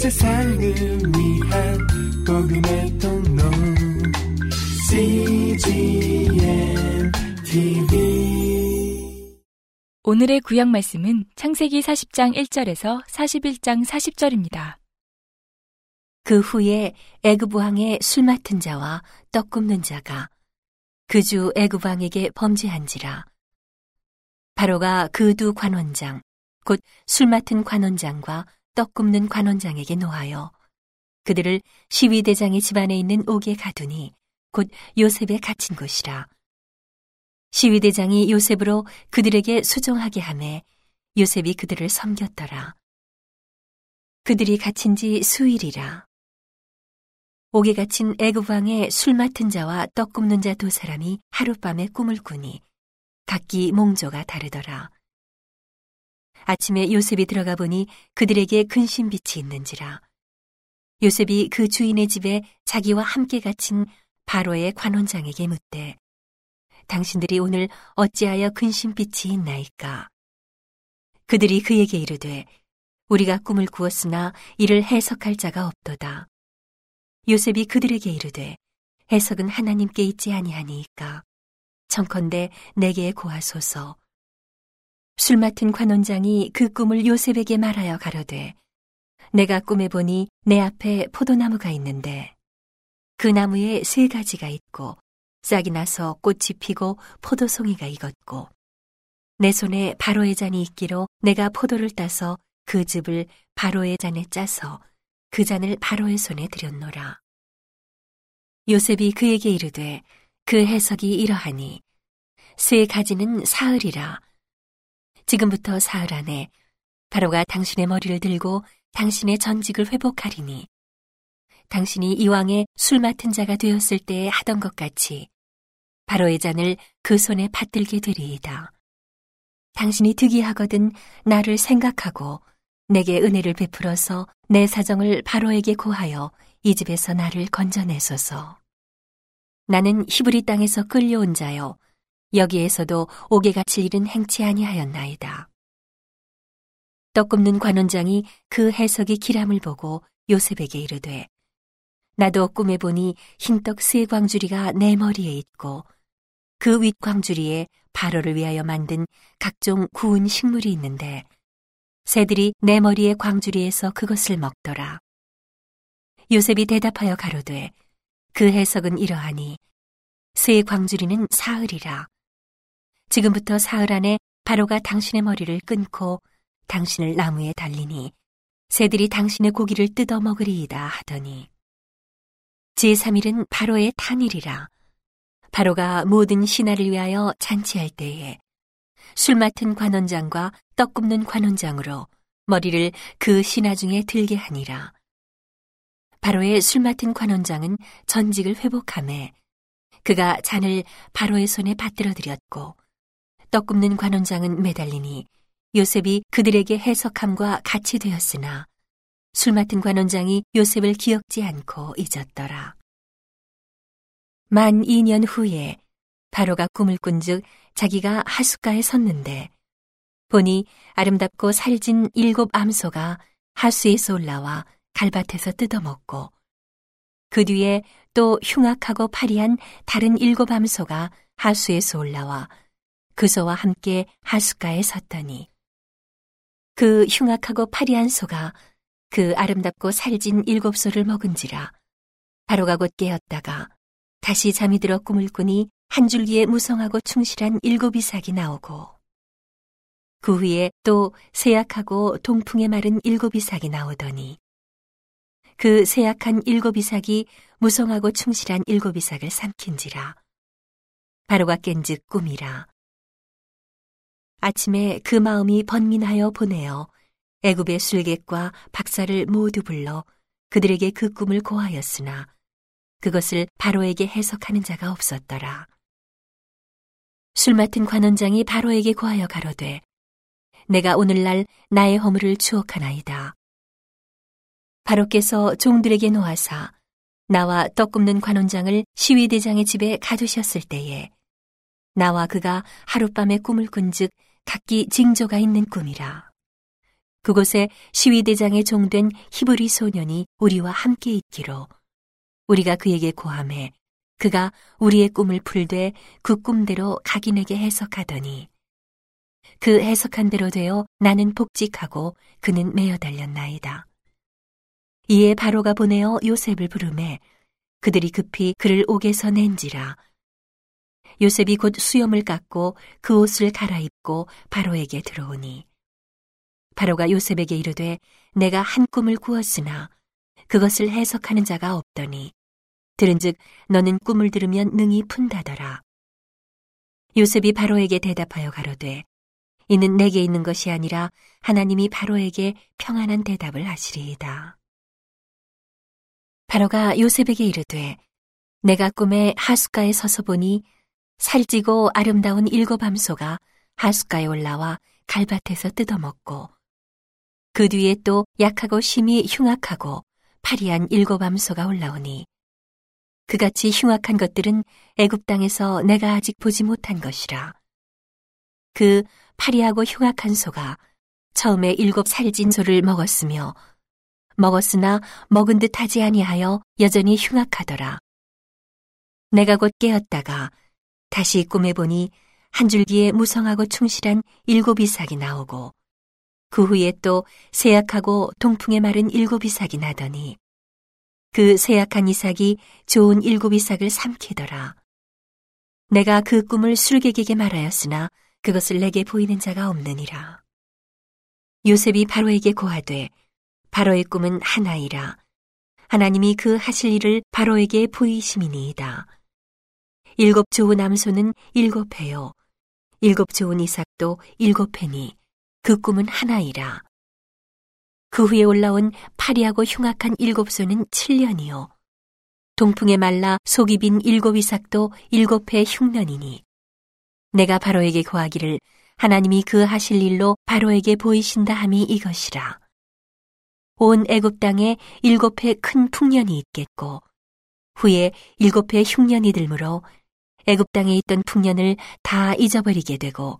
세상을 위한 복음의 통로. CGM TV 오늘의 구약 말씀은 창세기 40장 1절에서 41장 40절입니다. 그 후에 애굽 왕의 술 맡은 자와 떡 굽는 자가 그 주 애굽 왕에게 범죄한지라. 바로가 그 두 관원장 곧 술 맡은 관원장과 떡 굽는 관원장에게 노하여 그들을 시위대장의 집안에 있는 옥에 가두니 곧 요셉에 갇힌 곳이라. 시위대장이 요셉으로 그들에게 수종하게 하매 요셉이 그들을 섬겼더라. 그들이 갇힌 지 수일이라. 옥에 갇힌 애굽 왕의 술 맡은 자와 떡 굽는 자 두 사람이 하룻밤에 꿈을 꾸니 각기 몽조가 다르더라. 아침에 요셉이 들어가 보니 그들에게 근심 빛이 있는지라. 요셉이 그 주인의 집에 자기와 함께 갇힌 바로의 관원장에게 묻되 당신들이 오늘 어찌하여 근심 빛이 있나이까? 그들이 그에게 이르되 우리가 꿈을 꾸었으나 이를 해석할 자가 없도다. 요셉이 그들에게 이르되 해석은 하나님께 있지 아니하니이까 청컨대 내게 고하소서 술 맡은 관원장이 그 꿈을 요셉에게 말하여 가로되 내가 꿈에 보니 내 앞에 포도나무가 있는데 그 나무에 세 가지가 있고 싹이 나서 꽃이 피고 포도송이가 익었고 내 손에 바로의 잔이 있기로 내가 포도를 따서 그 즙을 바로의 잔에 짜서 그 잔을 바로의 손에 들였노라. 요셉이 그에게 이르되 그 해석이 이러하니 세 가지는 사흘이라. 지금부터 사흘 안에 바로가 당신의 머리를 들고 당신의 전직을 회복하리니 당신이 이왕에 술 맡은 자가 되었을 때에 하던 것 같이 바로의 잔을 그 손에 받들게 되리이다. 당신이 득이하거든 나를 생각하고 내게 은혜를 베풀어서 내 사정을 바로에게 고하여 이 집에서 나를 건져내소서. 나는 히브리 땅에서 끌려온 자요. 여기에서도 옥에 갇힐 일은 행치 아니하였나이다. 떡 굽는 관원장이 그 해석이 기람을 보고 요셉에게 이르되 나도 꿈에 보니 흰떡 세 광주리가 내 머리에 있고 그 윗 광주리에 바로를 위하여 만든 각종 구운 식물이 있는데 새들이 내 머리의 광주리에서 그것을 먹더라. 요셉이 대답하여 가로되 그 해석은 이러하니 새 광주리는 사흘이라. 지금부터 사흘 안에 바로가 당신의 머리를 끊고 당신을 나무에 달리니 새들이 당신의 고기를 뜯어 먹으리이다 하더니 제3일은 바로의 탄일이라. 바로가 모든 신하를 위하여 잔치할 때에 술 맡은 관원장과 떡 굽는 관원장으로 머리를 그 신하 중에 들게 하니라. 바로의 술 맡은 관원장은 전직을 회복함에 그가 잔을 바로의 손에 받들어 드렸고 떡 굽는 관원장은 매달리니 요셉이 그들에게 해석함과 같이 되었으나 술 맡은 관원장이 요셉을 기억지 않고 잊었더라. 만 2년 후에 바로가 꿈을 꾼즉 자기가 하숫가에 섰는데 보니 아름답고 살진 일곱 암소가 하수에서 올라와 갈밭에서 뜯어먹고 그 뒤에 또 흉악하고 파리한 다른 일곱 암소가 하수에서 올라와 그 소와 함께 하숫가에 섰더니 그 흉악하고 파리한 소가 그 아름답고 살진 일곱 소를 먹은지라 바로가 곧 깨었다가 다시 잠이 들어 꿈을 꾸니 한 줄기에 무성하고 충실한 일곱 이삭이 나오고 그 후에 또 세약하고 동풍에 마른 일곱 이삭이 나오더니 그 세약한 일곱 이삭이 무성하고 충실한 일곱 이삭을 삼킨지라 바로가 깬즉 꿈이라 아침에 그 마음이 번민하여 보내어 애굽의 술객과 박사를 모두 불러 그들에게 그 꿈을 고하였으나 그것을 바로에게 해석하는 자가 없었더라. 술 맡은 관원장이 바로에게 고하여 가로되 내가 오늘날 나의 허물을 추억하나이다. 바로께서 종들에게 놓아사 나와 떡 굽는 관원장을 시위대장의 집에 가두셨을 때에 나와 그가 하룻밤에 꿈을 꾼즉 각기 징조가 있는 꿈이라. 그곳에 시위대장의 종된 히브리 소년이 우리와 함께 있기로 우리가 그에게 고함해 그가 우리의 꿈을 풀되 그 꿈대로 각인에게 해석하더니 그 해석한 대로 되어 나는 복직하고 그는 매어 달렸나이다. 이에 바로가 보내어 요셉을 부르매 그들이 급히 그를 옥에서 낸지라 요셉이 곧 수염을 깎고 그 옷을 갈아입고 바로에게 들어오니 바로가 요셉에게 이르되 내가 한 꿈을 꾸었으나 그것을 해석하는 자가 없더니 들은즉 너는 꿈을 들으면 능히 푼다더라 요셉이 바로에게 대답하여 가로되 이는 내게 있는 것이 아니라 하나님이 바로에게 평안한 대답을 하시리이다. 바로가 요셉에게 이르되 내가 꿈에 하숫가에 서서 보니 살찌고 아름다운 일곱 암소가 하숫가에 올라와 갈밭에서 뜯어먹고 그 뒤에 또 약하고 심히 흉악하고 파리한 일곱 암소가 올라오니 그같이 흉악한 것들은 애굽 땅에서 내가 아직 보지 못한 것이라 그 파리하고 흉악한 소가 처음에 일곱 살진 소를 먹었으며 먹었으나 먹은 듯 하지 아니하여 여전히 흉악하더라. 내가 곧 깨었다가 다시 꿈에 보니 한 줄기에 무성하고 충실한 일곱 이삭이 나오고 그 후에 또 세약하고 동풍에 마른 일곱 이삭이 나더니 그 세약한 이삭이 좋은 일곱 이삭을 삼키더라. 내가 그 꿈을 술객에게 말하였으나 그것을 내게 보이는 자가 없느니라. 요셉이 바로에게 고하되 바로의 꿈은 하나이라. 하나님이 그 하실 일을 바로에게 보이심이니이다. 일곱 좋은 암소는 일곱 해요. 일곱 좋은 이삭도 일곱 해니 그 꿈은 하나이라. 그 후에 올라온 파리하고 흉악한 일곱 소는 칠년이요. 동풍에 말라 속이 빈 일곱 이삭도 일곱 해 흉년이니 내가 바로에게 고하기를 하나님이 그 하실 일로 바로에게 보이신다 함이 이것이라. 온 애굽 땅에 일곱 해 큰 풍년이 있겠고 후에 일곱 해 흉년이 들므로 애굽 땅에 있던 풍년을 다 잊어버리게 되고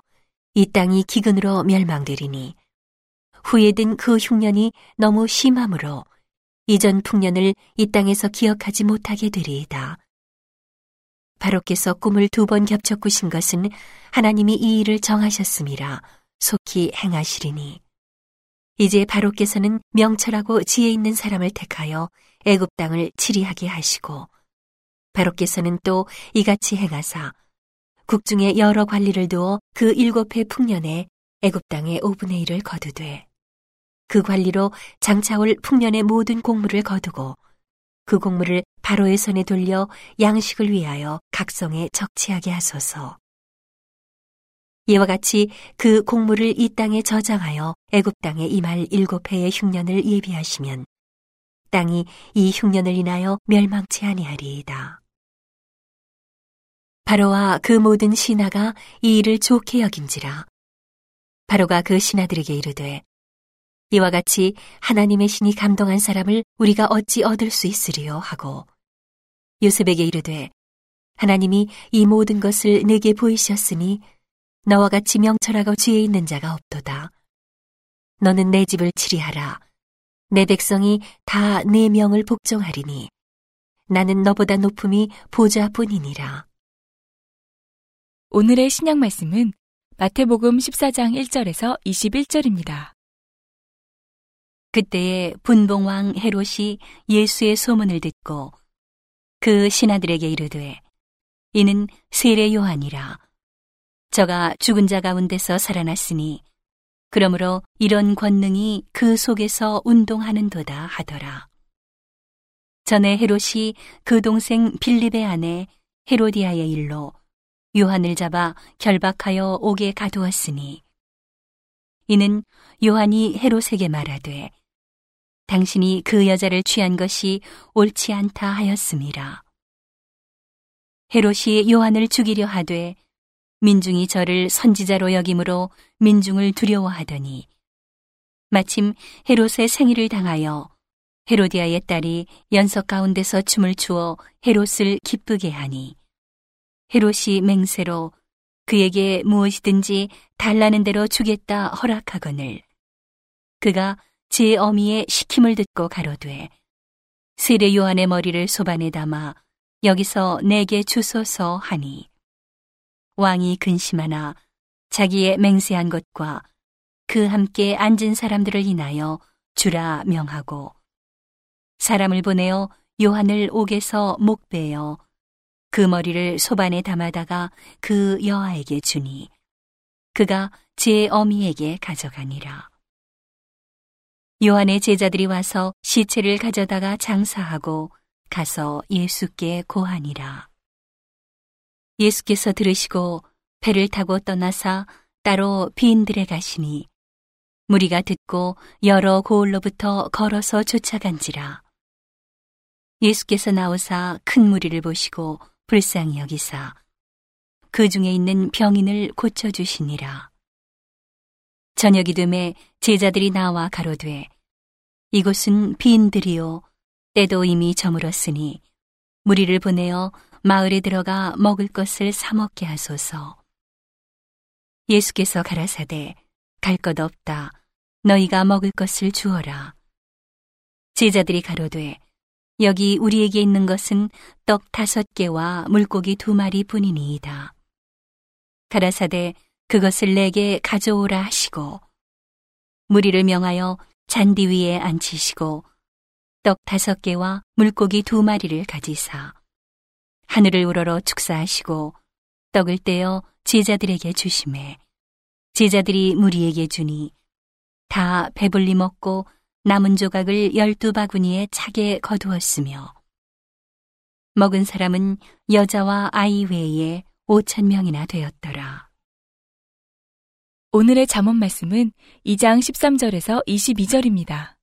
이 땅이 기근으로 멸망되리니 후에 든 그 흉년이 너무 심함으로 이전 풍년을 이 땅에서 기억하지 못하게 되리이다. 바로께서 꿈을 두 번 겹쳐 꾸신 것은 하나님이 이 일을 정하셨음이라 속히 행하시리니 이제 바로께서는 명철하고 지혜 있는 사람을 택하여 애굽 땅을 치리하게 하시고 바로께서는 또 이같이 행하사 국중에 여러 관리를 두어 그 일곱 해 풍년에 애굽 땅의 오분의 일을 거두되 그 관리로 장차올 풍년의 모든 공물을 거두고 그 공물을 바로의 손에 돌려 양식을 위하여 각성에 적치하게 하소서. 이와 같이 그 공물을 이 땅에 저장하여 애굽 땅에 임할 일곱 해의 흉년을 예비하시면 땅이 이 흉년을 인하여 멸망치 아니하리이다. 바로와 그 모든 신하가 이 일을 좋게 여김지라. 바로가 그 신하들에게 이르되 이와 같이 하나님의 신이 감동한 사람을 우리가 어찌 얻을 수 있으리요 하고 요셉에게 이르되 하나님이 이 모든 것을 내게 보이셨으니 너와 같이 명철하고 지혜 있는 자가 없도다. 너는 내 집을 치리하라. 내 백성이 다 내 명을 복종하리니 나는 너보다 높음이 보좌뿐이니라. 오늘의 신약 말씀은 마태복음 14장 1절에서 21절입니다. 그때에 분봉왕 헤롯이 예수의 소문을 듣고 그 신하들에게 이르되 이는 세례 요한이라 저가 죽은 자 가운데서 살아났으니 그러므로 이런 권능이 그 속에서 운동하는도다 하더라. 전에 헤롯이 그 동생 빌립의 아내 헤로디아의 일로 요한을 잡아 결박하여 옥에 가두었으니 이는 요한이 헤롯에게 말하되 당신이 그 여자를 취한 것이 옳지 않다 하였음이라. 헤롯이 요한을 죽이려 하되 민중이 저를 선지자로 여김으로 민중을 두려워하더니 마침 헤롯의 생일을 당하여 헤로디아의 딸이 연석 가운데서 춤을 추어 헤롯을 기쁘게 하니 헤롯이 맹세로 그에게 무엇이든지 달라는 대로 주겠다 허락하거늘. 그가 제 어미의 시킴을 듣고 가로되 세례 요한의 머리를 소반에 담아 여기서 내게 주소서 하니. 왕이 근심하나 자기의 맹세한 것과 그 함께 앉은 사람들을 인하여 주라 명하고 사람을 보내어 요한을 옥에서 목베어 그 머리를 소반에 담아다가 그 여아에게 주니 그가 제 어미에게 가져가니라. 요한의 제자들이 와서 시체를 가져다가 장사하고 가서 예수께 고하니라. 예수께서 들으시고 배를 타고 떠나사 따로 빈들에 가시니 무리가 듣고 여러 고을로부터 걸어서 쫓아간지라. 예수께서 나오사 큰 무리를 보시고 불쌍히 여기사 그 중에 있는 병인을 고쳐주시니라. 저녁이 됨에 제자들이 나와 가로되 이곳은 빈들이요 때도 이미 저물었으니 무리를 보내어 마을에 들어가 먹을 것을 사 먹게 하소서. 예수께서 가라사대 갈 것 없다. 너희가 먹을 것을 주어라. 제자들이 가로되 여기 우리에게 있는 것은 떡 다섯 개와 물고기 두 마리 뿐이니이다. 가라사대 그것을 내게 가져오라 하시고 무리를 명하여 잔디 위에 앉히시고 떡 다섯 개와 물고기 두 마리를 가지사 하늘을 우러러 축사하시고 떡을 떼어 제자들에게 주심에 제자들이 무리에게 주니 다 배불리 먹고 남은 조각을 열두 바구니에 차게 거두었으며 먹은 사람은 여자와 아이 외에 오천 명이나 되었더라. 오늘의 잠언 말씀은 2장 13절에서 22절입니다.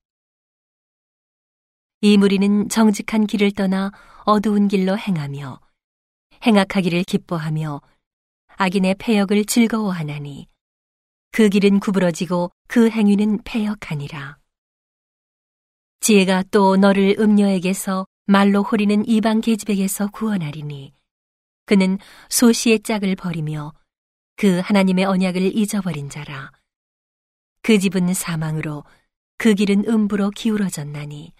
이 무리는 정직한 길을 떠나 어두운 길로 행하며 행악하기를 기뻐하며 악인의 폐역을 즐거워하나니 그 길은 구부러지고 그 행위는 폐역하니라. 지혜가 또 너를 음녀에게서 말로 호리는 이방 계집에게서 구원하리니 그는 소시의 짝을 버리며 그 하나님의 언약을 잊어버린 자라. 그 집은 사망으로 그 길은 음부로 기울어졌나니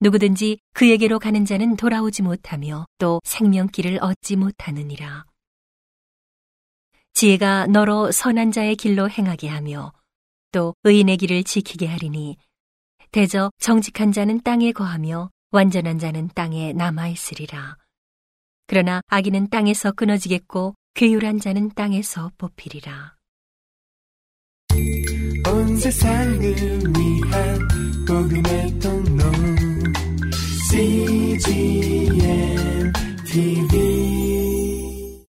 누구든지 그에게로 가는 자는 돌아오지 못하며 또 생명길을 얻지 못하느니라. 지혜가 너로 선한 자의 길로 행하게 하며 또 의인의 길을 지키게 하리니 대저 정직한 자는 땅에 거하며 완전한 자는 땅에 남아 있으리라. 그러나 악인은 땅에서 끊어지겠고 괴율한 자는 땅에서 뽑히리라. 온 세상을 위한 복음의 통로 CGM TV